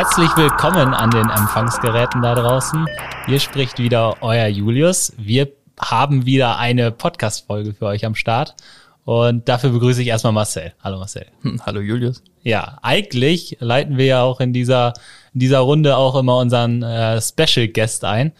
Herzlich willkommen an den Empfangsgeräten da draußen. Hier spricht wieder euer Julius. Wir haben wieder eine Podcast-Folge für euch am Start. Und dafür begrüße ich erstmal Marcel. Hallo Marcel. Hm, hallo Julius. Ja, eigentlich leiten wir ja auch in dieser, in dieser Runde auch immer unseren äh, Special Guest ein.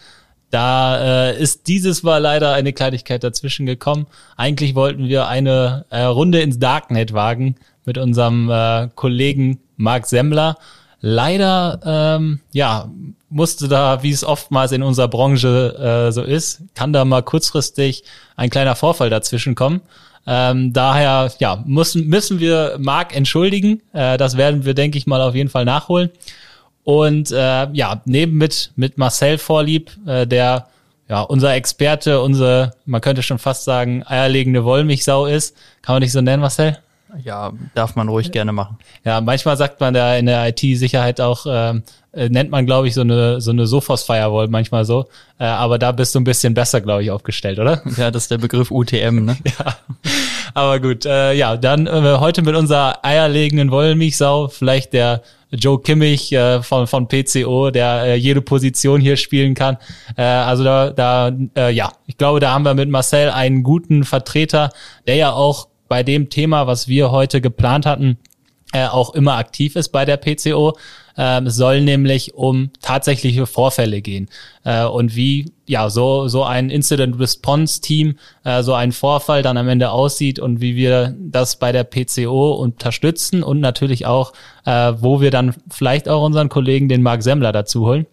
Da äh, ist dieses Mal leider eine Kleinigkeit dazwischen gekommen. Eigentlich wollten wir eine äh, Runde ins Darknet wagen mit unserem äh, Kollegen Marc Semmler. Leider, ähm, ja, musste da, wie es oftmals in unserer Branche äh, so ist, kann da mal kurzfristig ein kleiner Vorfall dazwischen kommen. Ähm, daher, ja, müssen, müssen wir Marc entschuldigen. Äh, das werden wir, denke ich mal, auf jeden Fall nachholen. Und äh, ja, neben mit, mit Marcel Vorlieb, äh, der ja unser Experte, unsere, man könnte schon fast sagen, eierlegende Wollmilchsau ist. Kann man nicht so nennen, Marcel? Ja, darf man ruhig gerne machen. Ja, manchmal sagt man da in der IT-Sicherheit auch, ähm, äh, nennt man, glaube ich, so eine, so eine Sophos-Firewall manchmal so. Äh, aber da bist du ein bisschen besser, glaube ich, aufgestellt, oder? Ja, das ist der Begriff UTM, ne? ja. Aber gut, äh, ja, dann äh, heute mit unserer eierlegenden Wollmilchsau, vielleicht der Joe Kimmich äh, von, von PCO, der äh, jede Position hier spielen kann. Äh, also da, da äh, ja, ich glaube, da haben wir mit Marcel einen guten Vertreter, der ja auch bei dem Thema, was wir heute geplant hatten, äh, auch immer aktiv ist bei der PCO. Ähm, soll nämlich um tatsächliche Vorfälle gehen äh, und wie ja so so ein Incident Response Team äh, so ein Vorfall dann am Ende aussieht und wie wir das bei der PCO unterstützen und natürlich auch äh, wo wir dann vielleicht auch unseren Kollegen den Marc Semmler dazu holen.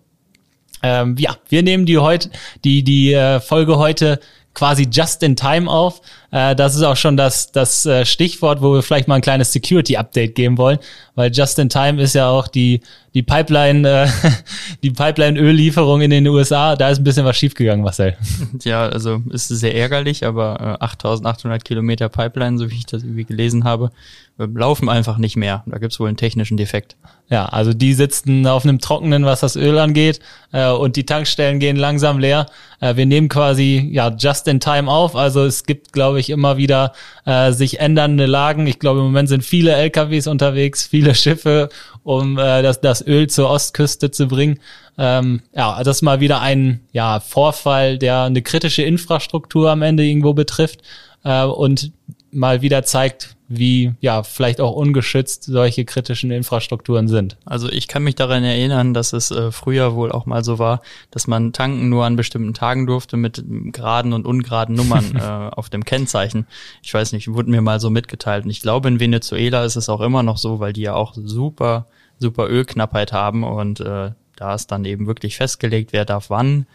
Ähm, ja, wir nehmen die heute die die äh, Folge heute quasi just in time auf. Äh, das ist auch schon das, das äh, Stichwort, wo wir vielleicht mal ein kleines Security-Update geben wollen, weil just in time ist ja auch die, die Pipeline, äh, die Pipeline-Öllieferung in den USA. Da ist ein bisschen was schiefgegangen, Marcel. Ja, also ist sehr ärgerlich, aber äh, 8800 Kilometer Pipeline, so wie ich das irgendwie gelesen habe, laufen einfach nicht mehr. Da gibt's wohl einen technischen Defekt. Ja, also die sitzen auf einem Trockenen, was das Öl angeht, äh, und die Tankstellen gehen langsam leer. Äh, wir nehmen quasi ja just in time auf. Also es gibt, glaube ich, immer wieder äh, sich ändernde Lagen. Ich glaube, im Moment sind viele LKWs unterwegs, viele Schiffe, um äh, das, das Öl zur Ostküste zu bringen. Ähm, ja, das ist mal wieder ein ja, Vorfall, der eine kritische Infrastruktur am Ende irgendwo betrifft äh, und mal wieder zeigt, wie ja vielleicht auch ungeschützt solche kritischen Infrastrukturen sind. Also ich kann mich daran erinnern, dass es äh, früher wohl auch mal so war, dass man tanken nur an bestimmten Tagen durfte mit geraden und ungeraden Nummern äh, auf dem Kennzeichen. Ich weiß nicht, wurde mir mal so mitgeteilt. Und ich glaube, in Venezuela ist es auch immer noch so, weil die ja auch super, super Ölknappheit haben und äh, da ist dann eben wirklich festgelegt, wer darf wann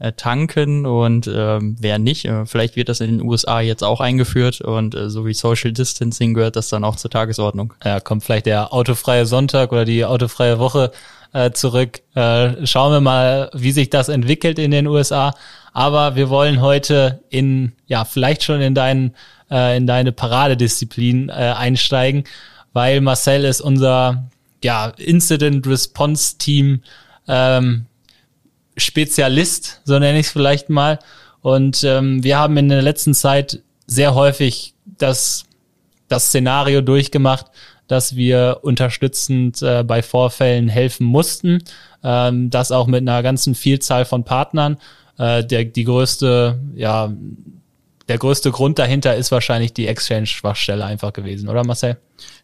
äh, tanken und ähm, wer nicht. Äh, vielleicht wird das in den USA jetzt auch eingeführt und äh, so wie Social Distancing gehört das dann auch zur Tagesordnung. Ja, kommt vielleicht der autofreie Sonntag oder die autofreie Woche äh, zurück. Äh, schauen wir mal, wie sich das entwickelt in den USA. Aber wir wollen heute in, ja, vielleicht schon in deinen, äh, in deine Paradedisziplin äh, einsteigen, weil Marcel ist unser, ja, Incident Response Team, ähm, Spezialist, so nenne ich es vielleicht mal. Und ähm, wir haben in der letzten Zeit sehr häufig das, das Szenario durchgemacht, dass wir unterstützend äh, bei Vorfällen helfen mussten. Ähm, das auch mit einer ganzen Vielzahl von Partnern. Äh, der, die größte, ja, der größte Grund dahinter ist wahrscheinlich die Exchange-Schwachstelle einfach gewesen, oder Marcel?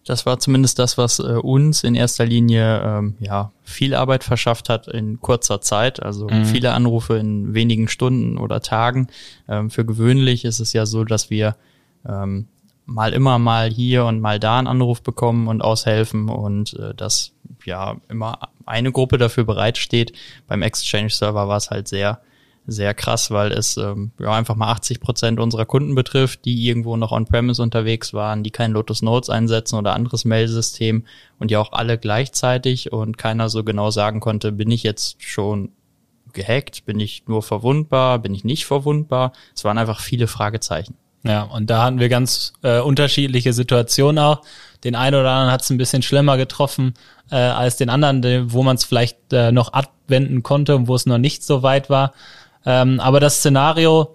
Das war zumindest das, was äh, uns in erster Linie ähm, ja viel Arbeit verschafft hat in kurzer Zeit. Also mhm. viele Anrufe in wenigen Stunden oder Tagen. Ähm, für gewöhnlich ist es ja so, dass wir ähm, mal immer mal hier und mal da einen Anruf bekommen und aushelfen und äh, dass ja immer eine Gruppe dafür bereitsteht. Beim Exchange-Server war es halt sehr sehr krass, weil es ähm, ja einfach mal 80 Prozent unserer Kunden betrifft, die irgendwo noch on-premise unterwegs waren, die kein Lotus Notes einsetzen oder anderes Mail-System und ja auch alle gleichzeitig und keiner so genau sagen konnte, bin ich jetzt schon gehackt, bin ich nur verwundbar, bin ich nicht verwundbar. Es waren einfach viele Fragezeichen. Ja, und da hatten wir ganz äh, unterschiedliche Situationen auch. Den einen oder anderen hat es ein bisschen schlimmer getroffen äh, als den anderen, wo man es vielleicht äh, noch abwenden konnte und wo es noch nicht so weit war. Ähm, aber das Szenario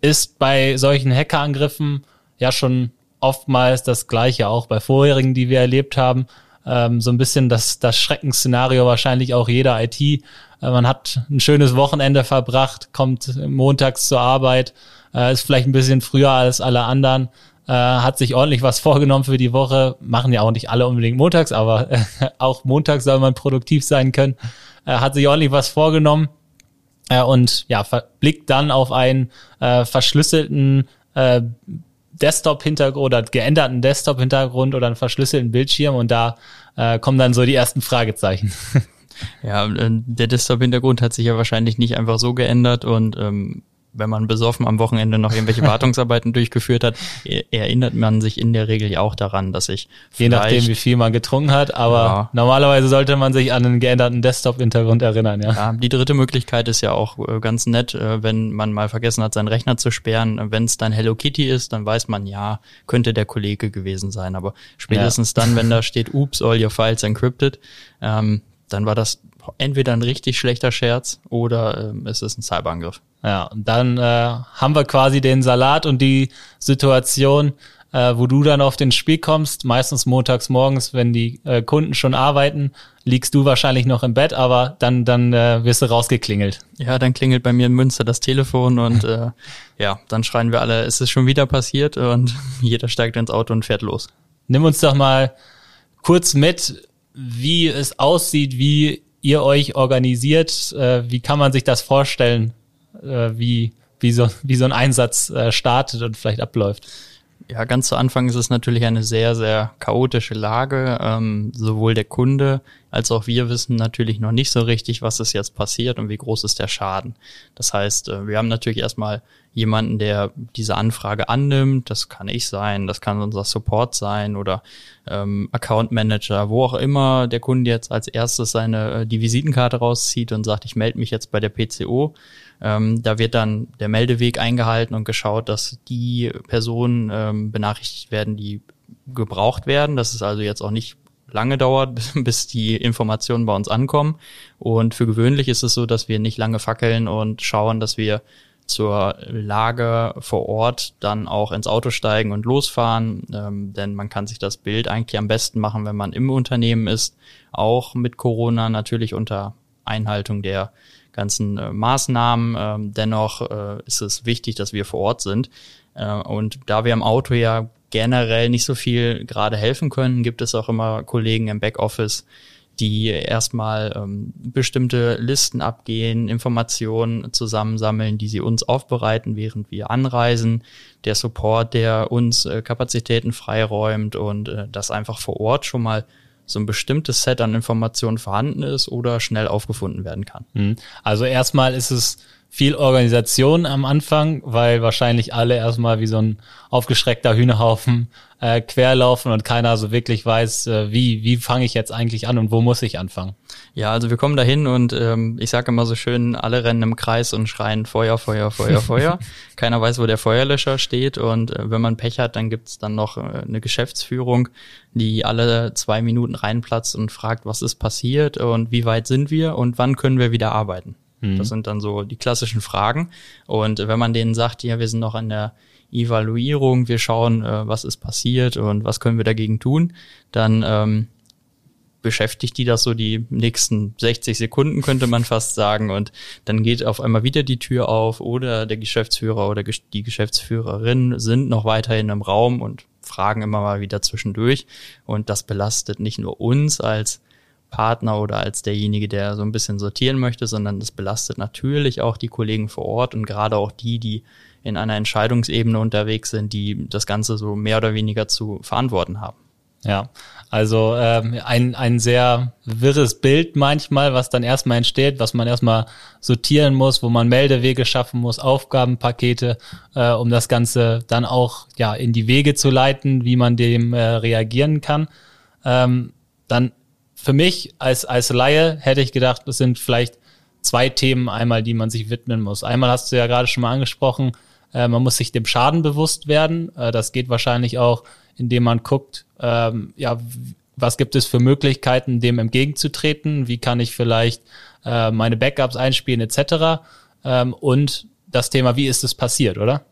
ist bei solchen Hackerangriffen ja schon oftmals das gleiche, auch bei vorherigen, die wir erlebt haben. ähm, so ein bisschen das, das Schreckensszenario wahrscheinlich auch jeder IT. Äh, man hat ein schönes Wochenende verbracht, kommt montags zur Arbeit, äh, ist vielleicht ein bisschen früher als alle anderen, äh, hat sich ordentlich was vorgenommen für die Woche. Machen ja auch nicht alle unbedingt montags, aber auch montags soll man produktiv sein können. Äh, hat sich ordentlich was vorgenommen äh, und ja, blickt dann auf einen äh, verschlüsselten äh, Desktop-Hintergrund oder geänderten Desktop-Hintergrund oder einen verschlüsselten Bildschirm und da äh, kommen dann so die ersten Fragezeichen. Ja, äh, der Desktop-Hintergrund hat sich ja wahrscheinlich nicht einfach so geändert und ähm, wenn man besoffen am Wochenende noch irgendwelche Wartungsarbeiten durchgeführt hat, e-, erinnert man sich in der Regel ja auch daran, dass ich je nachdem wie viel man getrunken hat, aber ja. normalerweise sollte man sich an einen geänderten Desktop-Hintergrund erinnern. Ja. ja, die dritte Möglichkeit ist ja auch äh, ganz nett, äh, wenn man mal vergessen hat, seinen Rechner zu sperren. Wenn es dann Hello Kitty ist, dann weiß man ja, könnte der Kollege gewesen sein. Aber spätestens ja. dann, wenn da steht, "Oops, all your files encrypted", ähm, dann war das entweder ein richtig schlechter Scherz oder ähm, es ist ein Cyberangriff. Ja, und dann äh, haben wir quasi den Salat und die Situation, äh, wo du dann auf den Spiel kommst, meistens montags morgens, wenn die äh, Kunden schon arbeiten, liegst du wahrscheinlich noch im Bett, aber dann, dann äh, wirst du rausgeklingelt. Ja, dann klingelt bei mir in Münster das Telefon und äh, ja, dann schreien wir alle, es ist schon wieder passiert und jeder steigt ins Auto und fährt los. Nimm uns doch mal kurz mit, wie es aussieht, wie ihr euch organisiert, äh, wie kann man sich das vorstellen, äh, wie, wie, so, wie so ein Einsatz äh, startet und vielleicht abläuft? Ja, ganz zu Anfang ist es natürlich eine sehr, sehr chaotische Lage. Ähm, sowohl der Kunde als auch wir wissen natürlich noch nicht so richtig, was ist jetzt passiert und wie groß ist der Schaden. Das heißt, äh, wir haben natürlich erstmal jemanden, der diese Anfrage annimmt. Das kann ich sein, das kann unser Support sein oder ähm, Account Manager, wo auch immer der Kunde jetzt als erstes seine äh, die Visitenkarte rauszieht und sagt, ich melde mich jetzt bei der PCO. Ähm, da wird dann der Meldeweg eingehalten und geschaut, dass die Personen ähm, benachrichtigt werden, die gebraucht werden. Das ist also jetzt auch nicht lange dauert, bis die Informationen bei uns ankommen. Und für gewöhnlich ist es so, dass wir nicht lange fackeln und schauen, dass wir zur Lage vor Ort dann auch ins Auto steigen und losfahren. Ähm, denn man kann sich das Bild eigentlich am besten machen, wenn man im Unternehmen ist. Auch mit Corona natürlich unter Einhaltung der ganzen äh, Maßnahmen. Ähm, dennoch äh, ist es wichtig, dass wir vor Ort sind. Äh, und da wir im Auto ja generell nicht so viel gerade helfen können, gibt es auch immer Kollegen im Backoffice, die erstmal ähm, bestimmte Listen abgehen, Informationen zusammensammeln, die sie uns aufbereiten, während wir anreisen. Der Support, der uns äh, Kapazitäten freiräumt und äh, das einfach vor Ort schon mal so ein bestimmtes Set an Informationen vorhanden ist oder schnell aufgefunden werden kann. Mhm. Also erstmal ist es viel Organisation am Anfang, weil wahrscheinlich alle erstmal wie so ein aufgeschreckter Hühnerhaufen äh, querlaufen und keiner so wirklich weiß, äh, wie, wie fange ich jetzt eigentlich an und wo muss ich anfangen. Ja, also wir kommen dahin und ähm, ich sage immer so schön, alle rennen im Kreis und schreien Feuer, Feuer, Feuer, Feuer. Keiner weiß, wo der Feuerlöscher steht und äh, wenn man Pech hat, dann gibt's dann noch äh, eine Geschäftsführung, die alle zwei Minuten reinplatzt und fragt, was ist passiert und wie weit sind wir und wann können wir wieder arbeiten. Mhm. Das sind dann so die klassischen Fragen. Und wenn man denen sagt, ja, wir sind noch an der Evaluierung, wir schauen, äh, was ist passiert und was können wir dagegen tun, dann ähm, beschäftigt die das so die nächsten 60 Sekunden, könnte man fast sagen. Und dann geht auf einmal wieder die Tür auf oder der Geschäftsführer oder die Geschäftsführerin sind noch weiterhin im Raum und fragen immer mal wieder zwischendurch. Und das belastet nicht nur uns als Partner oder als derjenige, der so ein bisschen sortieren möchte, sondern das belastet natürlich auch die Kollegen vor Ort und gerade auch die, die in einer Entscheidungsebene unterwegs sind, die das Ganze so mehr oder weniger zu verantworten haben. Ja, also ähm, ein, ein sehr wirres Bild manchmal, was dann erstmal entsteht, was man erstmal sortieren muss, wo man Meldewege schaffen muss, Aufgabenpakete, äh, um das Ganze dann auch ja in die Wege zu leiten, wie man dem äh, reagieren kann. Ähm, dann für mich als, als Laie hätte ich gedacht, es sind vielleicht zwei Themen einmal, die man sich widmen muss. Einmal hast du ja gerade schon mal angesprochen, äh, man muss sich dem Schaden bewusst werden. Äh, das geht wahrscheinlich auch, indem man guckt, ähm, ja, was gibt es für Möglichkeiten, dem entgegenzutreten? Wie kann ich vielleicht äh, meine Backups einspielen etc. Ähm, und das Thema, wie ist es passiert, oder?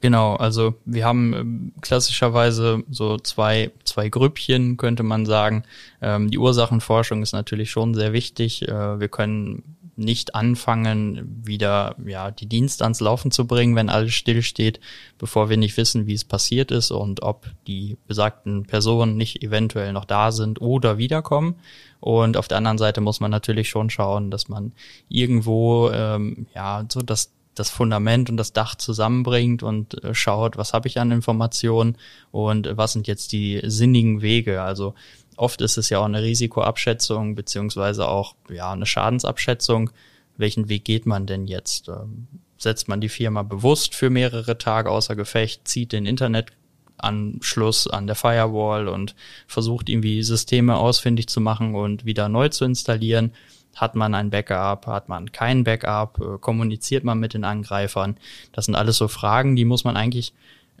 Genau, also wir haben ähm, klassischerweise so zwei, zwei Grüppchen, könnte man sagen. Ähm, die Ursachenforschung ist natürlich schon sehr wichtig. Äh, wir können nicht anfangen, wieder ja die Dienst ans Laufen zu bringen, wenn alles stillsteht, bevor wir nicht wissen, wie es passiert ist und ob die besagten Personen nicht eventuell noch da sind oder wiederkommen. Und auf der anderen Seite muss man natürlich schon schauen, dass man irgendwo ähm, ja so das das Fundament und das Dach zusammenbringt und äh, schaut, was habe ich an Informationen und was sind jetzt die sinnigen Wege. Also oft ist es ja auch eine Risikoabschätzung beziehungsweise auch ja eine Schadensabschätzung. Welchen Weg geht man denn jetzt? Ähm, setzt man die Firma bewusst für mehrere Tage außer Gefecht, zieht den Internetanschluss an der Firewall und versucht irgendwie Systeme ausfindig zu machen und wieder neu zu installieren? Hat man ein Backup? Hat man kein Backup? Äh, kommuniziert man mit den Angreifern? Das sind alles so Fragen, die muss man eigentlich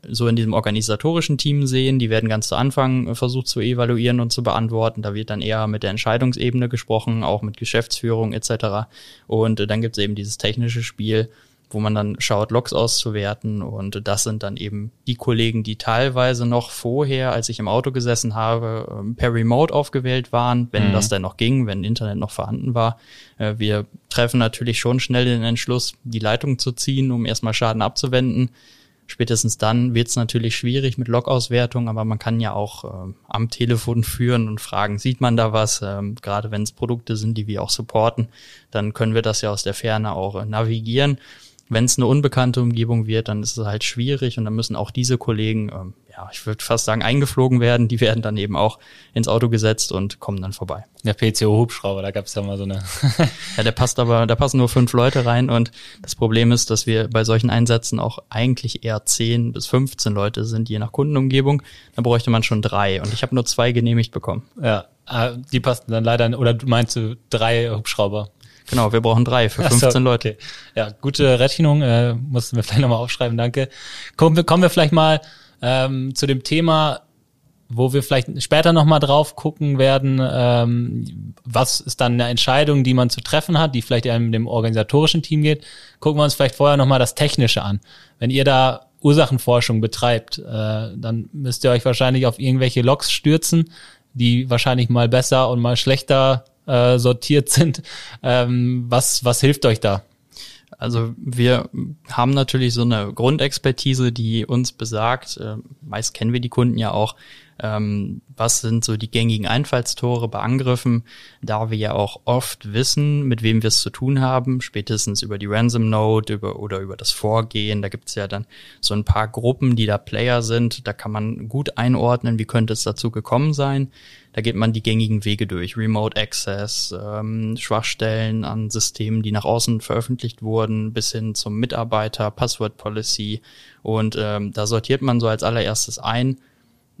so in diesem organisatorischen Team sehen. Die werden ganz zu Anfang versucht zu evaluieren und zu beantworten. Da wird dann eher mit der Entscheidungsebene gesprochen, auch mit Geschäftsführung etc. Und dann gibt es eben dieses technische Spiel, wo man dann schaut, Logs auszuwerten. Und das sind dann eben die Kollegen, die teilweise noch vorher, als ich im Auto gesessen habe, ähm, per Remote aufgewählt waren, wenn mhm. das denn noch ging, wenn Internet noch vorhanden war. Äh, wir treffen natürlich schon schnell den Entschluss, die Leitung zu ziehen, um erstmal Schaden abzuwenden Spätestens dann wird es natürlich schwierig mit Log-Auswertung, aber man kann ja auch äh, am Telefon führen und fragen, sieht man da was? Ähm, Gerade wenn es Produkte sind, die wir auch supporten, dann können wir das ja aus der Ferne auch äh, navigieren. Wenn es eine unbekannte Umgebung wird, dann ist es halt schwierig und dann müssen auch diese Kollegen ähm, ja, ich würde fast sagen, eingeflogen werden. Die werden dann eben auch ins Auto gesetzt und kommen dann vorbei. Der PCO-Hubschrauber, da gab es ja mal so eine. ja, der passt aber, da passen nur fünf Leute rein und das Problem ist, dass wir bei solchen Einsätzen auch eigentlich eher zehn bis 15 Leute sind, je nach Kundenumgebung. Da bräuchte man schon drei und ich habe nur zwei genehmigt bekommen. Ja, ah, die passen dann leider, oder meinst du drei Hubschrauber? Genau, wir brauchen drei für 15 so, Leute. Okay. Ja, gute Rechnung, äh, mussten wir vielleicht nochmal aufschreiben, danke. Kommen wir, kommen wir vielleicht mal ähm, zu dem Thema, wo wir vielleicht später nochmal drauf gucken werden, ähm, was ist dann eine Entscheidung, die man zu treffen hat, die vielleicht eher mit dem organisatorischen Team geht. Gucken wir uns vielleicht vorher nochmal das Technische an. Wenn ihr da Ursachenforschung betreibt, äh, dann müsst ihr euch wahrscheinlich auf irgendwelche Logs stürzen, die wahrscheinlich mal besser und mal schlechter äh, sortiert sind. Ähm, was, was hilft euch da? Also wir haben natürlich so eine Grundexpertise, die uns besagt, äh, meist kennen wir die Kunden ja auch, ähm, was sind so die gängigen Einfallstore bei Angriffen, da wir ja auch oft wissen, mit wem wir es zu tun haben, spätestens über die Ransom Node über, oder über das Vorgehen. Da gibt es ja dann so ein paar Gruppen, die da Player sind. Da kann man gut einordnen, wie könnte es dazu gekommen sein. Da geht man die gängigen Wege durch. Remote Access, ähm, Schwachstellen an Systemen, die nach außen veröffentlicht wurden, bis hin zum Mitarbeiter, Password Policy. Und ähm, da sortiert man so als allererstes ein,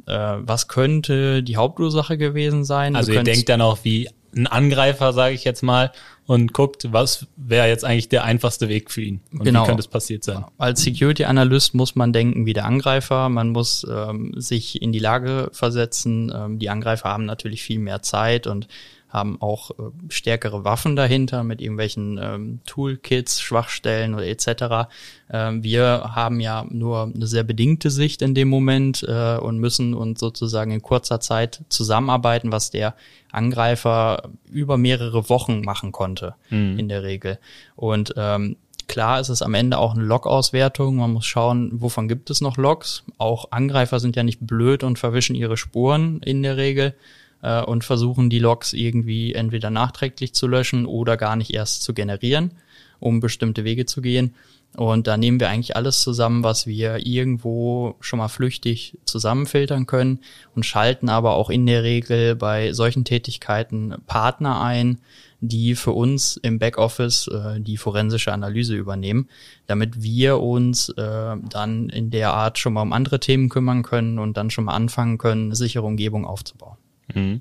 was könnte die Hauptursache gewesen sein. Also ihr denkt dann auch wie ein Angreifer, sage ich jetzt mal, und guckt, was wäre jetzt eigentlich der einfachste Weg für ihn und genau. wie könnte es passiert sein. Als Security Analyst muss man denken wie der Angreifer, man muss ähm, sich in die Lage versetzen. Ähm, die Angreifer haben natürlich viel mehr Zeit und haben auch äh, stärkere Waffen dahinter mit irgendwelchen ähm, Toolkits, Schwachstellen oder etc. Ähm, wir haben ja nur eine sehr bedingte Sicht in dem Moment äh, und müssen uns sozusagen in kurzer Zeit zusammenarbeiten, was der Angreifer über mehrere Wochen machen konnte mhm. in der Regel. Und ähm, Klar ist es am Ende auch eine Log-Auswertung. Man muss schauen, wovon gibt es noch Logs. Auch Angreifer sind ja nicht blöd und verwischen ihre Spuren in der Regel äh, und versuchen die Logs irgendwie entweder nachträglich zu löschen oder gar nicht erst zu generieren, um bestimmte Wege zu gehen. Und da nehmen wir eigentlich alles zusammen, was wir irgendwo schon mal flüchtig zusammenfiltern können und schalten aber auch in der Regel bei solchen Tätigkeiten Partner ein, die für uns im Backoffice äh, die forensische Analyse übernehmen, damit wir uns äh, dann in der Art schon mal um andere Themen kümmern können und dann schon mal anfangen können, eine sichere Umgebung aufzubauen. Mhm.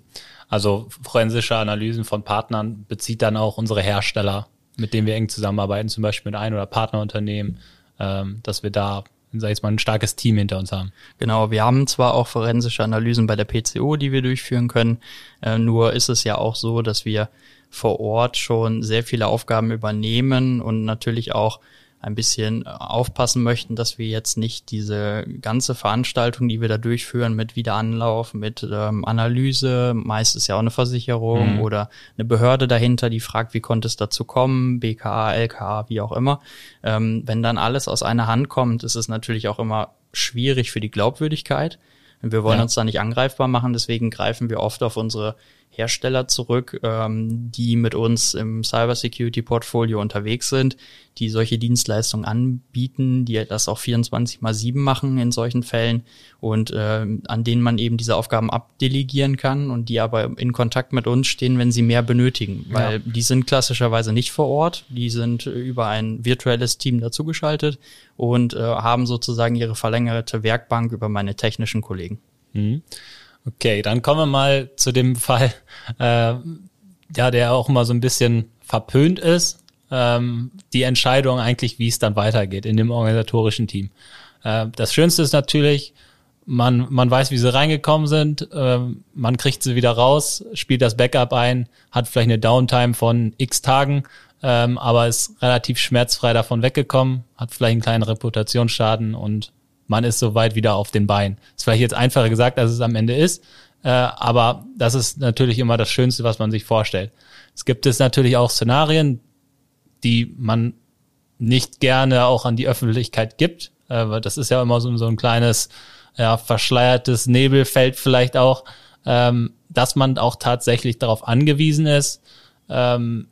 Also forensische Analysen von Partnern bezieht dann auch unsere Hersteller, mit denen wir eng zusammenarbeiten, zum Beispiel mit Ein- oder Partnerunternehmen, ähm, dass wir da sag ich mal, ein starkes Team hinter uns haben. Genau, wir haben zwar auch forensische Analysen bei der PCO, die wir durchführen können, äh, nur ist es ja auch so, dass wir vor Ort schon sehr viele Aufgaben übernehmen und natürlich auch ein bisschen äh, aufpassen möchten, dass wir jetzt nicht diese ganze Veranstaltung, die wir da durchführen, mit Wiederanlauf, mit ähm, Analyse, meist ist ja auch eine Versicherung mhm. oder eine Behörde dahinter, die fragt, wie konnte es dazu kommen, BKA, LKA, wie auch immer. Ähm, wenn dann alles aus einer Hand kommt, ist es natürlich auch immer schwierig für die Glaubwürdigkeit. Wir wollen ja. uns da nicht angreifbar machen, deswegen greifen wir oft auf unsere Hersteller zurück, ähm, die mit uns im Cybersecurity-Portfolio unterwegs sind, die solche Dienstleistungen anbieten, die das auch 24 mal 7 machen in solchen Fällen und äh, an denen man eben diese Aufgaben abdelegieren kann und die aber in Kontakt mit uns stehen, wenn sie mehr benötigen, weil ja. die sind klassischerweise nicht vor Ort, die sind über ein virtuelles Team dazugeschaltet und äh, haben sozusagen ihre verlängerte Werkbank über meine technischen Kollegen. Mhm. Okay, dann kommen wir mal zu dem Fall, äh, ja, der auch immer so ein bisschen verpönt ist. Ähm, die Entscheidung eigentlich, wie es dann weitergeht in dem organisatorischen Team. Äh, das Schönste ist natürlich, man, man weiß, wie sie reingekommen sind, äh, man kriegt sie wieder raus, spielt das Backup ein, hat vielleicht eine Downtime von x Tagen, ähm, aber ist relativ schmerzfrei davon weggekommen, hat vielleicht einen kleinen Reputationsschaden und man ist soweit wieder auf den Beinen. Ist vielleicht jetzt einfacher gesagt, als es am Ende ist, äh, aber das ist natürlich immer das Schönste, was man sich vorstellt. Es gibt es natürlich auch Szenarien, die man nicht gerne auch an die Öffentlichkeit gibt. Äh, das ist ja immer so, so ein kleines, ja, verschleiertes Nebelfeld vielleicht auch, ähm, dass man auch tatsächlich darauf angewiesen ist, ähm,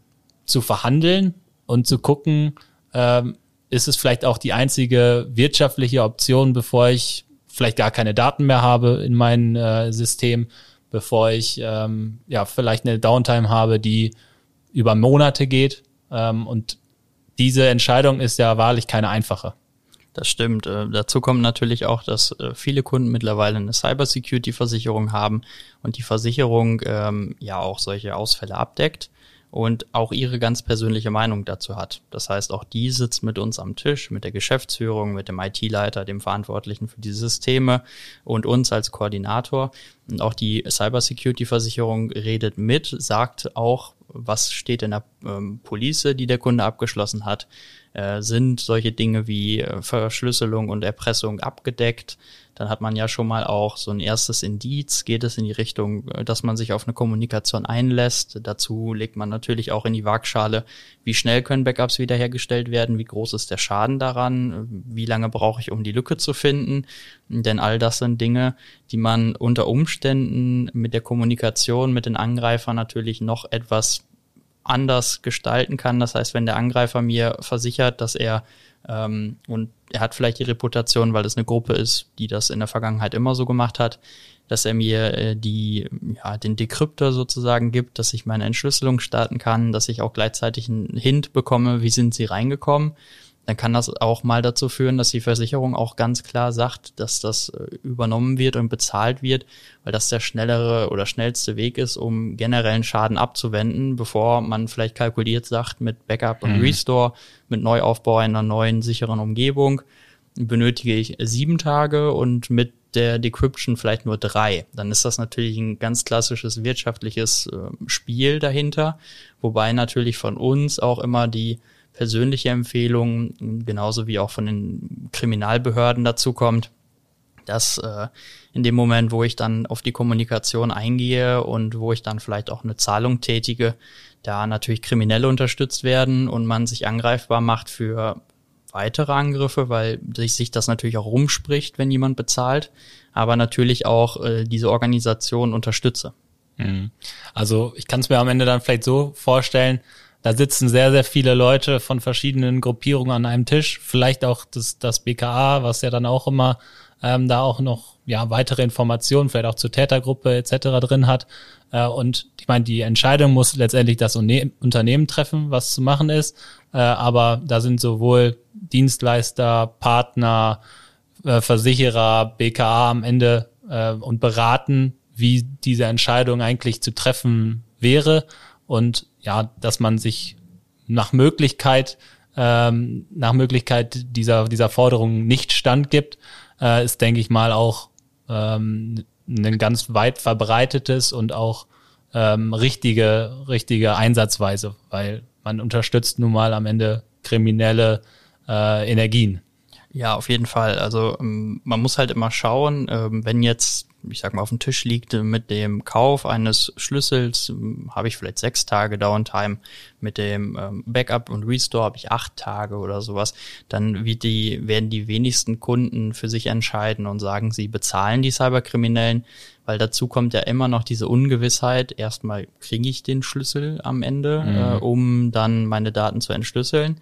zu verhandeln und zu gucken, ähm, ist es vielleicht auch die einzige wirtschaftliche Option, bevor ich vielleicht gar keine Daten mehr habe in meinem äh, System, bevor ich ähm, ja vielleicht eine Downtime habe, die über Monate geht. Ähm, und diese Entscheidung ist ja wahrlich keine einfache. Das stimmt. Äh, dazu kommt natürlich auch, dass äh, viele Kunden mittlerweile eine Cybersecurity-Versicherung haben und die Versicherung ähm, ja auch solche Ausfälle abdeckt und auch ihre ganz persönliche Meinung dazu hat. Das heißt, auch die sitzt mit uns am Tisch, mit der Geschäftsführung, mit dem IT-Leiter, dem Verantwortlichen für die Systeme und uns als Koordinator. Und auch die Cybersecurity-Versicherung redet mit, sagt auch, was steht in der ähm, Police, die der Kunde abgeschlossen hat. Äh, sind solche Dinge wie äh, Verschlüsselung und Erpressung abgedeckt? Dann hat man ja schon mal auch so ein erstes Indiz, geht es in die Richtung, äh, dass man sich auf eine Kommunikation einlässt. Dazu legt man natürlich auch in die Waagschale, wie schnell können Backups wiederhergestellt werden, wie groß ist der Schaden daran, wie lange brauche ich, um die Lücke zu finden. Denn all das sind Dinge, die man unter Umständen mit der Kommunikation mit den Angreifern natürlich noch etwas anders gestalten kann. Das heißt, wenn der Angreifer mir versichert, dass er ähm, und er hat vielleicht die Reputation, weil es eine Gruppe ist, die das in der Vergangenheit immer so gemacht hat, dass er mir äh, die, ja, den Dekryptor sozusagen gibt, dass ich meine Entschlüsselung starten kann, dass ich auch gleichzeitig einen Hint bekomme, wie sind sie reingekommen dann kann das auch mal dazu führen, dass die Versicherung auch ganz klar sagt, dass das äh, übernommen wird und bezahlt wird, weil das der schnellere oder schnellste Weg ist, um generellen Schaden abzuwenden, bevor man vielleicht kalkuliert sagt mit Backup und mhm. Restore, mit Neuaufbau einer neuen sicheren Umgebung benötige ich sieben Tage und mit der Decryption vielleicht nur drei. Dann ist das natürlich ein ganz klassisches wirtschaftliches äh, Spiel dahinter, wobei natürlich von uns auch immer die persönliche Empfehlung, genauso wie auch von den Kriminalbehörden dazu kommt, dass äh, in dem Moment, wo ich dann auf die Kommunikation eingehe und wo ich dann vielleicht auch eine Zahlung tätige, da natürlich Kriminelle unterstützt werden und man sich angreifbar macht für weitere Angriffe, weil sich, sich das natürlich auch rumspricht, wenn jemand bezahlt, aber natürlich auch äh, diese Organisation unterstütze. Mhm. Also ich kann es mir am Ende dann vielleicht so vorstellen, da sitzen sehr, sehr viele Leute von verschiedenen Gruppierungen an einem Tisch. Vielleicht auch das, das BKA, was ja dann auch immer ähm, da auch noch ja weitere Informationen, vielleicht auch zur Tätergruppe etc. drin hat. Äh, und ich meine, die Entscheidung muss letztendlich das Unternehmen treffen, was zu machen ist. Äh, aber da sind sowohl Dienstleister, Partner, äh, Versicherer, BKA am Ende äh, und beraten, wie diese Entscheidung eigentlich zu treffen wäre und ja, dass man sich nach Möglichkeit ähm, nach Möglichkeit dieser dieser Forderung nicht standgibt, äh, ist denke ich mal auch ähm, ein ganz weit verbreitetes und auch ähm, richtige richtige Einsatzweise, weil man unterstützt nun mal am Ende Kriminelle äh, Energien. Ja, auf jeden Fall. Also ähm, man muss halt immer schauen, ähm, wenn jetzt, ich sag mal, auf dem Tisch liegt mit dem Kauf eines Schlüssels, ähm, habe ich vielleicht sechs Tage Downtime, mit dem Backup und Restore habe ich acht Tage oder sowas, dann wird die, werden die wenigsten Kunden für sich entscheiden und sagen, sie bezahlen die Cyberkriminellen, weil dazu kommt ja immer noch diese Ungewissheit. Erstmal kriege ich den Schlüssel am Ende, mhm. äh, um dann meine Daten zu entschlüsseln.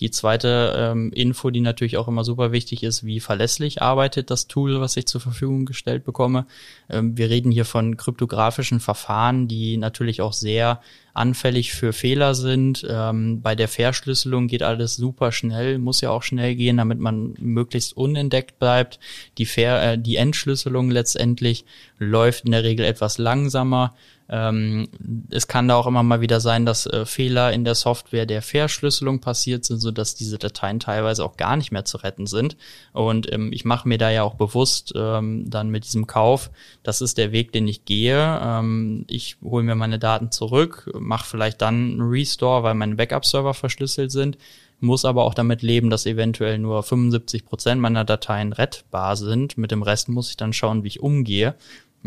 Die zweite ähm, Info, die natürlich auch immer super wichtig ist, wie verlässlich arbeitet das Tool, was ich zur Verfügung gestellt bekomme. Ähm, wir reden hier von kryptografischen Verfahren, die natürlich auch sehr anfällig für Fehler sind. Ähm, bei der Verschlüsselung geht alles super schnell, muss ja auch schnell gehen, damit man möglichst unentdeckt bleibt. Die, Ver äh, die Entschlüsselung letztendlich läuft in der Regel etwas langsamer. Ähm, es kann da auch immer mal wieder sein, dass äh, Fehler in der Software der Verschlüsselung passiert sind, so dass diese Dateien teilweise auch gar nicht mehr zu retten sind. Und ähm, ich mache mir da ja auch bewusst ähm, dann mit diesem Kauf, das ist der Weg, den ich gehe. Ähm, ich hole mir meine Daten zurück, mache vielleicht dann einen Restore, weil meine Backup-Server verschlüsselt sind muss aber auch damit leben, dass eventuell nur 75 Prozent meiner Dateien rettbar sind. Mit dem Rest muss ich dann schauen, wie ich umgehe.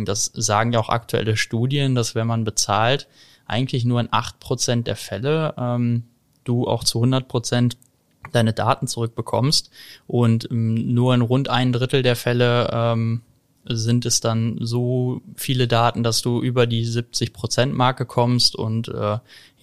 Das sagen ja auch aktuelle Studien, dass wenn man bezahlt, eigentlich nur in acht Prozent der Fälle ähm, du auch zu 100 Prozent deine Daten zurückbekommst. Und ähm, nur in rund ein Drittel der Fälle ähm, sind es dann so viele Daten, dass du über die 70 Prozent Marke kommst und äh,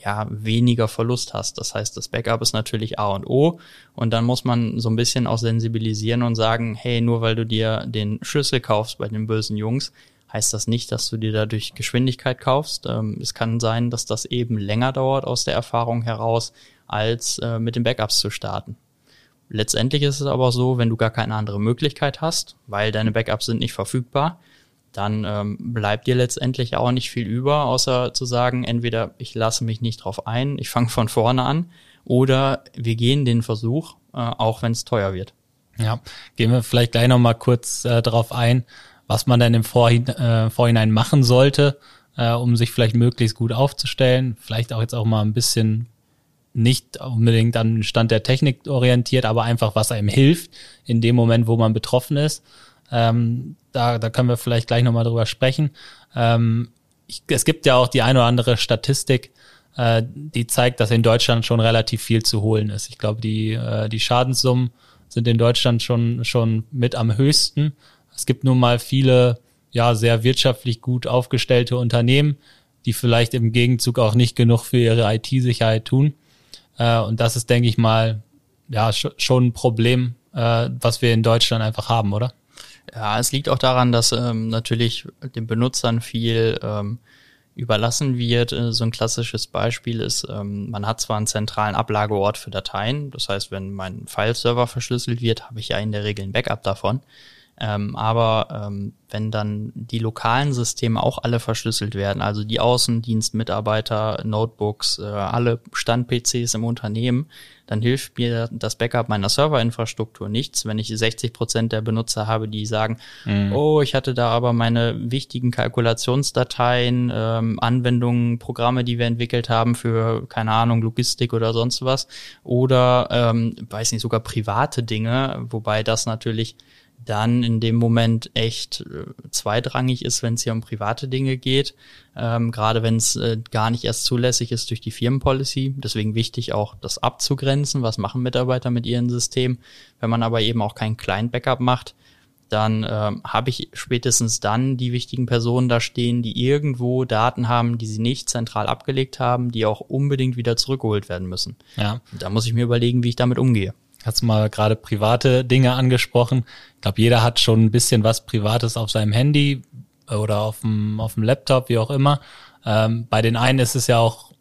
ja weniger Verlust hast. Das heißt, das Backup ist natürlich A und O. Und dann muss man so ein bisschen auch sensibilisieren und sagen, hey, nur weil du dir den Schlüssel kaufst bei den bösen Jungs, heißt das nicht, dass du dir dadurch Geschwindigkeit kaufst. Ähm, es kann sein, dass das eben länger dauert aus der Erfahrung heraus, als äh, mit den Backups zu starten. Letztendlich ist es aber so, wenn du gar keine andere Möglichkeit hast, weil deine Backups sind nicht verfügbar, dann ähm, bleibt dir letztendlich auch nicht viel über, außer zu sagen, entweder ich lasse mich nicht drauf ein, ich fange von vorne an, oder wir gehen den Versuch, äh, auch wenn es teuer wird. Ja, gehen wir vielleicht gleich nochmal kurz äh, darauf ein, was man dann im Vorhin, äh, Vorhinein machen sollte, äh, um sich vielleicht möglichst gut aufzustellen. Vielleicht auch jetzt auch mal ein bisschen nicht unbedingt an den Stand der Technik orientiert, aber einfach, was einem hilft in dem Moment, wo man betroffen ist. Ähm, da, da können wir vielleicht gleich nochmal drüber sprechen. Ähm, ich, es gibt ja auch die eine oder andere Statistik, äh, die zeigt, dass in Deutschland schon relativ viel zu holen ist. Ich glaube, die, äh, die Schadenssummen sind in Deutschland schon, schon mit am höchsten. Es gibt nun mal viele, ja, sehr wirtschaftlich gut aufgestellte Unternehmen, die vielleicht im Gegenzug auch nicht genug für ihre IT-Sicherheit tun. Äh, und das ist, denke ich mal, ja, schon ein Problem, äh, was wir in Deutschland einfach haben, oder? Ja, es liegt auch daran, dass ähm, natürlich den Benutzern viel ähm, überlassen wird. Äh, so ein klassisches Beispiel ist, ähm, man hat zwar einen zentralen Ablageort für Dateien, das heißt, wenn mein Fileserver verschlüsselt wird, habe ich ja in der Regel ein Backup davon. Ähm, aber ähm, wenn dann die lokalen Systeme auch alle verschlüsselt werden, also die Außendienstmitarbeiter, Notebooks, äh, alle Stand-PCs im Unternehmen, dann hilft mir das Backup meiner Serverinfrastruktur nichts, wenn ich 60 Prozent der Benutzer habe, die sagen, mhm. oh, ich hatte da aber meine wichtigen Kalkulationsdateien, ähm, Anwendungen, Programme, die wir entwickelt haben für, keine Ahnung, Logistik oder sonst was, oder, ähm, weiß nicht, sogar private Dinge, wobei das natürlich dann in dem Moment echt äh, zweitrangig ist, wenn es hier um private Dinge geht, ähm, gerade wenn es äh, gar nicht erst zulässig ist durch die Firmenpolicy. Deswegen wichtig auch das abzugrenzen, was machen Mitarbeiter mit ihrem System. Wenn man aber eben auch kein Client-Backup macht, dann ähm, habe ich spätestens dann die wichtigen Personen da stehen, die irgendwo Daten haben, die sie nicht zentral abgelegt haben, die auch unbedingt wieder zurückgeholt werden müssen. Ja. Da muss ich mir überlegen, wie ich damit umgehe hast mal gerade private Dinge angesprochen. Ich glaube, jeder hat schon ein bisschen was Privates auf seinem Handy oder auf dem, auf dem Laptop, wie auch immer. Ähm, bei den einen ist es ja auch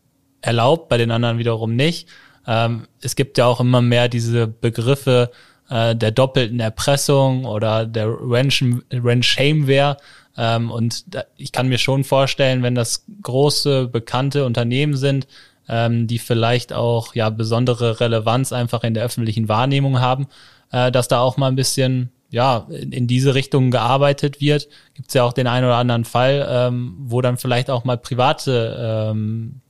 erlaubt, bei den anderen wiederum nicht. Ähm, es gibt ja auch immer mehr diese Begriffe äh, der doppelten Erpressung oder der Ranch-Shameware. Ähm, und da, ich kann mir schon vorstellen, wenn das große, bekannte Unternehmen sind, ähm, die vielleicht auch ja besondere Relevanz einfach in der öffentlichen Wahrnehmung haben, äh, dass da auch mal ein bisschen ja in, diese Richtung gearbeitet wird. Gibt es ja auch den einen oder anderen Fall, ähm, wo dann vielleicht auch mal private ähm,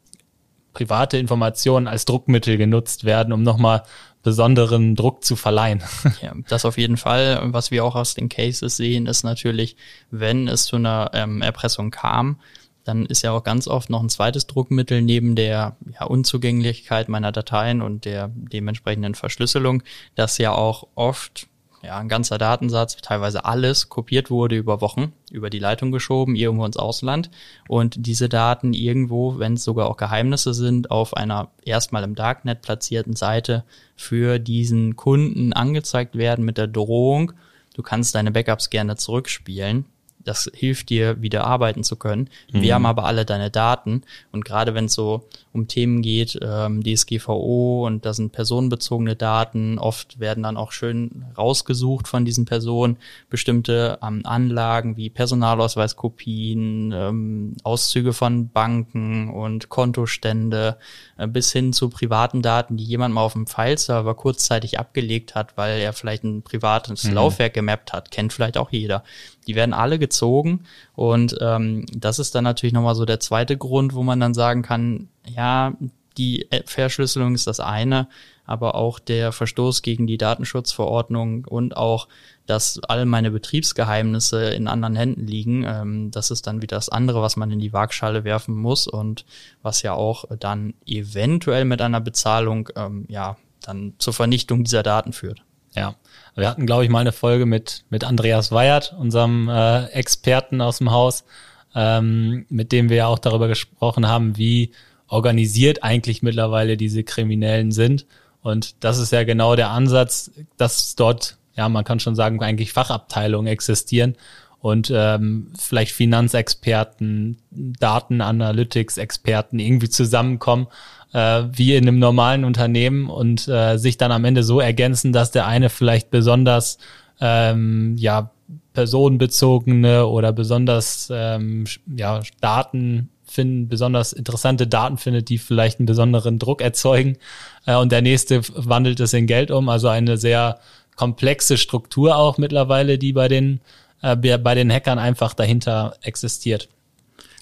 private Informationen als Druckmittel genutzt werden, um nochmal besonderen Druck zu verleihen. Ja, das auf jeden Fall. Was wir auch aus den Cases sehen, ist natürlich, wenn es zu einer ähm, Erpressung kam, dann ist ja auch ganz oft noch ein zweites Druckmittel neben der ja, Unzugänglichkeit meiner Dateien und der dementsprechenden Verschlüsselung, dass ja auch oft ja, ein ganzer Datensatz, teilweise alles kopiert wurde über Wochen, über die Leitung geschoben, irgendwo ins Ausland. Und diese Daten irgendwo, wenn es sogar auch Geheimnisse sind, auf einer erstmal im Darknet platzierten Seite für diesen Kunden angezeigt werden mit der Drohung, du kannst deine Backups gerne zurückspielen das hilft dir, wieder arbeiten zu können. Mhm. Wir haben aber alle deine Daten und gerade wenn es so um Themen geht, ähm, DSGVO und da sind personenbezogene Daten, oft werden dann auch schön rausgesucht von diesen Personen bestimmte ähm, Anlagen wie Personalausweiskopien, ähm, Auszüge von Banken und Kontostände äh, bis hin zu privaten Daten, die jemand mal auf dem File-Server kurzzeitig abgelegt hat, weil er vielleicht ein privates mhm. Laufwerk gemappt hat, kennt vielleicht auch jeder. Die werden alle gezogen und ähm, das ist dann natürlich nochmal so der zweite Grund, wo man dann sagen kann, ja, die Verschlüsselung ist das eine, aber auch der Verstoß gegen die Datenschutzverordnung und auch, dass all meine Betriebsgeheimnisse in anderen Händen liegen, ähm, das ist dann wieder das andere, was man in die Waagschale werfen muss und was ja auch dann eventuell mit einer Bezahlung ähm, ja dann zur Vernichtung dieser Daten führt. Ja, wir hatten, glaube ich, mal eine Folge mit, mit Andreas Weyert, unserem äh, Experten aus dem Haus, ähm, mit dem wir ja auch darüber gesprochen haben, wie organisiert eigentlich mittlerweile diese Kriminellen sind. Und das ist ja genau der Ansatz, dass dort, ja, man kann schon sagen, eigentlich Fachabteilungen existieren und ähm, vielleicht Finanzexperten, Datenanalytics-Experten irgendwie zusammenkommen äh, wie in einem normalen Unternehmen und äh, sich dann am Ende so ergänzen, dass der eine vielleicht besonders ähm, ja personenbezogene oder besonders ähm, ja Daten finden, besonders interessante Daten findet, die vielleicht einen besonderen Druck erzeugen äh, und der nächste wandelt es in Geld um, also eine sehr komplexe Struktur auch mittlerweile, die bei den äh, bei den Hackern einfach dahinter existiert.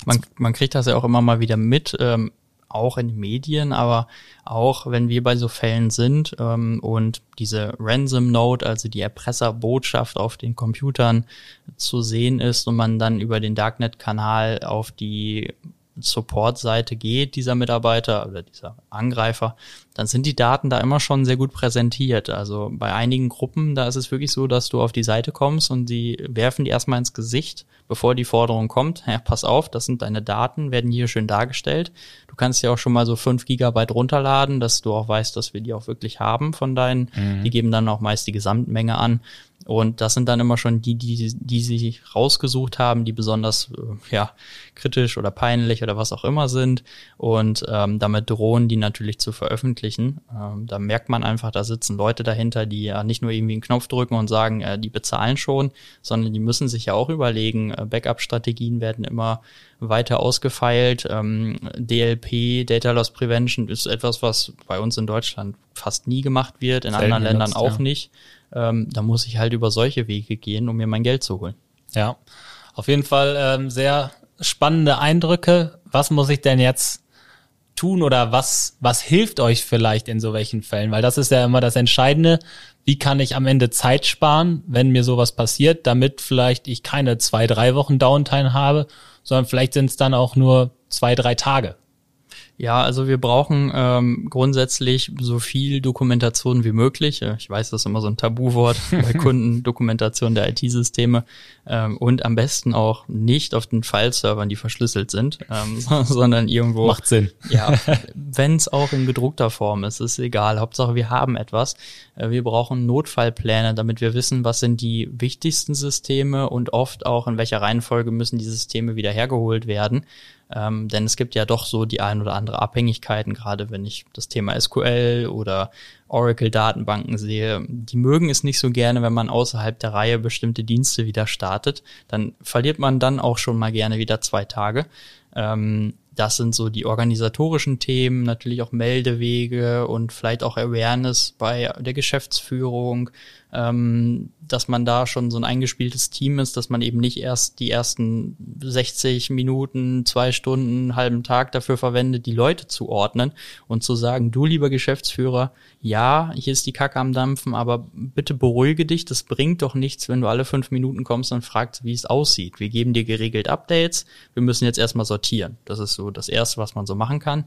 Man, man kriegt das ja auch immer mal wieder mit. Ähm, auch in Medien, aber auch wenn wir bei so Fällen sind ähm, und diese Ransom Note, also die Erpresserbotschaft auf den Computern zu sehen ist und man dann über den Darknet-Kanal auf die Support-Seite geht, dieser Mitarbeiter oder dieser Angreifer, dann sind die Daten da immer schon sehr gut präsentiert. Also bei einigen Gruppen, da ist es wirklich so, dass du auf die Seite kommst und die werfen die erstmal ins Gesicht, bevor die Forderung kommt. Ja, pass auf, das sind deine Daten, werden hier schön dargestellt. Du kannst ja auch schon mal so fünf Gigabyte runterladen, dass du auch weißt, dass wir die auch wirklich haben von deinen. Mhm. Die geben dann auch meist die Gesamtmenge an. Und das sind dann immer schon die, die, die sie rausgesucht haben, die besonders äh, ja, kritisch oder peinlich oder was auch immer sind. Und ähm, damit drohen die natürlich zu veröffentlichen. Ähm, da merkt man einfach, da sitzen Leute dahinter, die ja nicht nur irgendwie einen Knopf drücken und sagen, äh, die bezahlen schon, sondern die müssen sich ja auch überlegen, äh, Backup-Strategien werden immer weiter ausgefeilt. Ähm, DLP, Data Loss Prevention, ist etwas, was bei uns in Deutschland fast nie gemacht wird, in Selten anderen Ländern auch ja. nicht ähm, da muss ich halt über solche Wege gehen, um mir mein Geld zu holen. Ja, auf jeden Fall ähm, sehr spannende Eindrücke. Was muss ich denn jetzt tun oder was, was hilft euch vielleicht in so welchen Fällen? Weil das ist ja immer das Entscheidende. Wie kann ich am Ende Zeit sparen, wenn mir sowas passiert, damit vielleicht ich keine zwei, drei Wochen Downtime habe, sondern vielleicht sind es dann auch nur zwei, drei Tage. Ja, also wir brauchen ähm, grundsätzlich so viel Dokumentation wie möglich. Ich weiß, das ist immer so ein Tabuwort bei Kunden, Dokumentation der IT-Systeme ähm, und am besten auch nicht auf den File-Servern, die verschlüsselt sind, ähm, sondern irgendwo. Macht Sinn. Ja, wenn es auch in gedruckter Form ist, ist egal. Hauptsache wir haben etwas. Äh, wir brauchen Notfallpläne, damit wir wissen, was sind die wichtigsten Systeme und oft auch in welcher Reihenfolge müssen die Systeme wieder hergeholt werden. Ähm, denn es gibt ja doch so die ein oder andere Abhängigkeiten, gerade wenn ich das Thema SQL oder Oracle-Datenbanken sehe. Die mögen es nicht so gerne, wenn man außerhalb der Reihe bestimmte Dienste wieder startet. Dann verliert man dann auch schon mal gerne wieder zwei Tage. Ähm, das sind so die organisatorischen Themen, natürlich auch Meldewege und vielleicht auch Awareness bei der Geschäftsführung, ähm, dass man da schon so ein eingespieltes Team ist, dass man eben nicht erst die ersten 60 Minuten, zwei Stunden, halben Tag dafür verwendet, die Leute zu ordnen und zu sagen, du lieber Geschäftsführer, ja, hier ist die Kacke am Dampfen, aber bitte beruhige dich, das bringt doch nichts, wenn du alle fünf Minuten kommst und fragst, wie es aussieht. Wir geben dir geregelt Updates, wir müssen jetzt erstmal sortieren. Das ist so das Erste, was man so machen kann.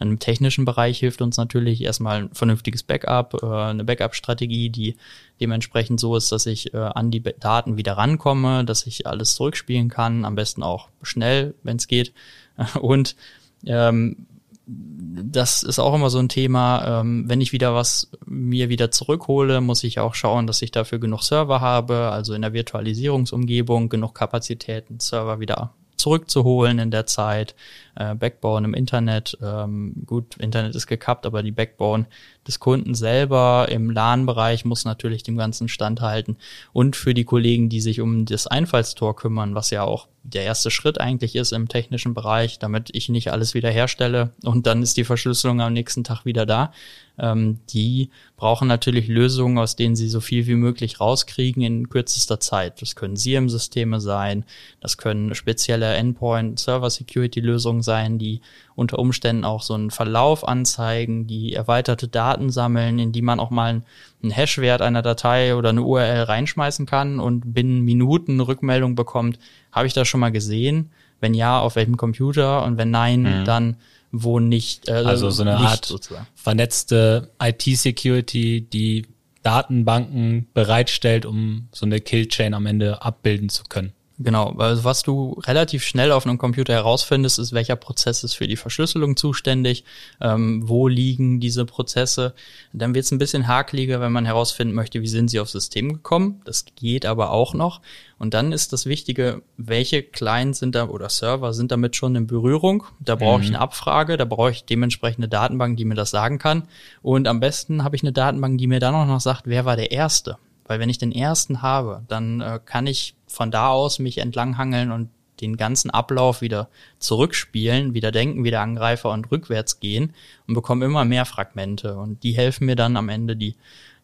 Im technischen Bereich hilft uns natürlich erstmal ein vernünftiges Backup, äh, eine Backup-Strategie, die dementsprechend so ist, dass ich äh, an die Daten wieder rankomme, dass ich alles zurückspielen kann, am besten auch schnell, wenn es geht. Und ähm, das ist auch immer so ein Thema. Ähm, wenn ich wieder was mir wieder zurückhole, muss ich auch schauen, dass ich dafür genug Server habe, also in der Virtualisierungsumgebung genug Kapazitäten, Server wieder zurückzuholen in der Zeit. Äh, Backbone im Internet, ähm, gut, Internet ist gekappt, aber die Backbone des Kunden selber im LAN-Bereich muss natürlich dem Ganzen standhalten. Und für die Kollegen, die sich um das Einfallstor kümmern, was ja auch der erste Schritt eigentlich ist im technischen Bereich, damit ich nicht alles wieder herstelle und dann ist die Verschlüsselung am nächsten Tag wieder da. Ähm, die brauchen natürlich Lösungen, aus denen sie so viel wie möglich rauskriegen in kürzester Zeit. Das können SIEM-Systeme sein, das können spezielle Endpoint-Server-Security-Lösungen sein, die unter Umständen auch so einen Verlauf anzeigen, die erweiterte Daten sammeln, in die man auch mal einen Hash-Wert einer Datei oder eine URL reinschmeißen kann und binnen Minuten eine Rückmeldung bekommt, habe ich das schon mal gesehen? Wenn ja, auf welchem Computer? Und wenn nein, mhm. dann wo nicht. Äh, also so eine Art sozusagen. vernetzte IT-Security, die Datenbanken bereitstellt, um so eine Killchain am Ende abbilden zu können. Genau, also was du relativ schnell auf einem Computer herausfindest, ist, welcher Prozess ist für die Verschlüsselung zuständig, ähm, wo liegen diese Prozesse. Dann wird es ein bisschen hakeliger, wenn man herausfinden möchte, wie sind sie aufs System gekommen. Das geht aber auch noch. Und dann ist das Wichtige, welche Clients sind da oder Server sind damit schon in Berührung. Da brauche mhm. ich eine Abfrage, da brauche ich dementsprechend eine Datenbank, die mir das sagen kann. Und am besten habe ich eine Datenbank, die mir dann auch noch sagt, wer war der Erste. Weil wenn ich den ersten habe, dann äh, kann ich von da aus mich entlanghangeln und den ganzen Ablauf wieder zurückspielen, wieder denken, wieder Angreifer und rückwärts gehen und bekomme immer mehr Fragmente. Und die helfen mir dann am Ende, die,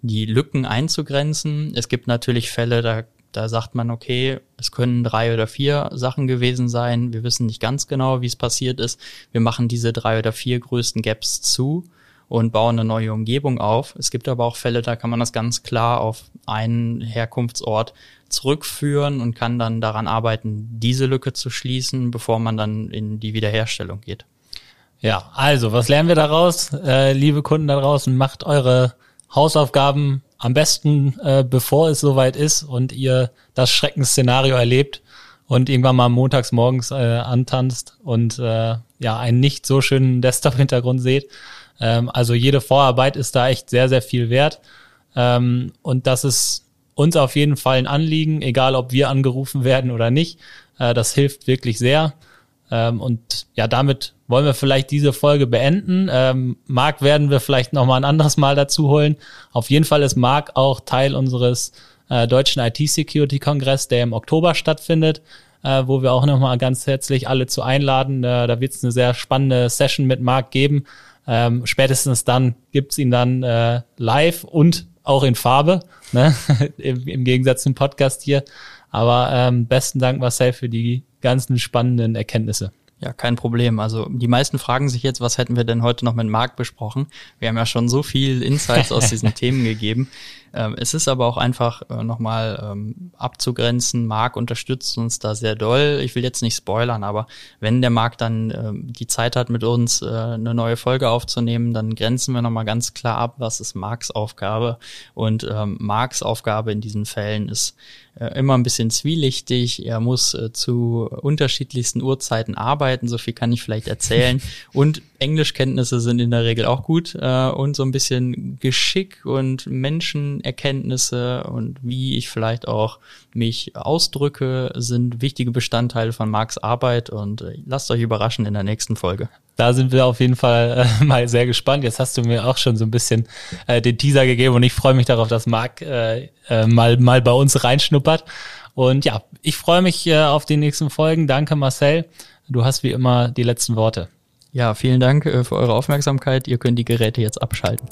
die Lücken einzugrenzen. Es gibt natürlich Fälle, da, da sagt man, okay, es können drei oder vier Sachen gewesen sein. Wir wissen nicht ganz genau, wie es passiert ist. Wir machen diese drei oder vier größten Gaps zu und bauen eine neue Umgebung auf. Es gibt aber auch Fälle, da kann man das ganz klar auf einen Herkunftsort zurückführen und kann dann daran arbeiten, diese Lücke zu schließen, bevor man dann in die Wiederherstellung geht. Ja, also, was lernen wir daraus? Äh, liebe Kunden da draußen, macht eure Hausaufgaben am besten, äh, bevor es soweit ist und ihr das Schreckensszenario erlebt und irgendwann mal montags morgens äh, antanzt und äh, ja einen nicht so schönen Desktop-Hintergrund seht. Ähm, also jede Vorarbeit ist da echt sehr, sehr viel wert. Ähm, und das ist uns auf jeden Fall ein Anliegen, egal ob wir angerufen werden oder nicht. Äh, das hilft wirklich sehr. Ähm, und ja, damit wollen wir vielleicht diese Folge beenden. Ähm, Marc werden wir vielleicht noch mal ein anderes Mal dazu holen. Auf jeden Fall ist Marc auch Teil unseres äh, deutschen IT-Security-Kongress, der im Oktober stattfindet, äh, wo wir auch noch mal ganz herzlich alle zu einladen. Äh, da wird es eine sehr spannende Session mit Marc geben. Ähm, spätestens dann gibt's ihn dann äh, live und auch in Farbe, ne? Im, Im, Gegensatz zum Podcast hier. Aber ähm, besten Dank, Marcel, für die ganzen spannenden Erkenntnisse. Ja, kein Problem. Also die meisten fragen sich jetzt, was hätten wir denn heute noch mit Marc besprochen? Wir haben ja schon so viel Insights aus diesen Themen gegeben. Ähm, es ist aber auch einfach äh, nochmal ähm, abzugrenzen. Marc unterstützt uns da sehr doll. Ich will jetzt nicht spoilern, aber wenn der Marc dann äh, die Zeit hat, mit uns äh, eine neue Folge aufzunehmen, dann grenzen wir nochmal ganz klar ab, was ist Marcs Aufgabe. Und ähm, Marcs Aufgabe in diesen Fällen ist äh, immer ein bisschen zwielichtig. Er muss äh, zu unterschiedlichsten Uhrzeiten arbeiten, so viel kann ich vielleicht erzählen. Und Englischkenntnisse sind in der Regel auch gut äh, und so ein bisschen Geschick und Menschenerkenntnisse und wie ich vielleicht auch mich ausdrücke, sind wichtige Bestandteile von Marks Arbeit und äh, lasst euch überraschen in der nächsten Folge. Da sind wir auf jeden Fall äh, mal sehr gespannt. Jetzt hast du mir auch schon so ein bisschen äh, den Teaser gegeben und ich freue mich darauf, dass Marc äh, äh, mal, mal bei uns reinschnuppert. Und ja, ich freue mich äh, auf die nächsten Folgen. Danke, Marcel. Du hast wie immer die letzten Worte. Ja, vielen Dank äh, für eure Aufmerksamkeit. Ihr könnt die Geräte jetzt abschalten.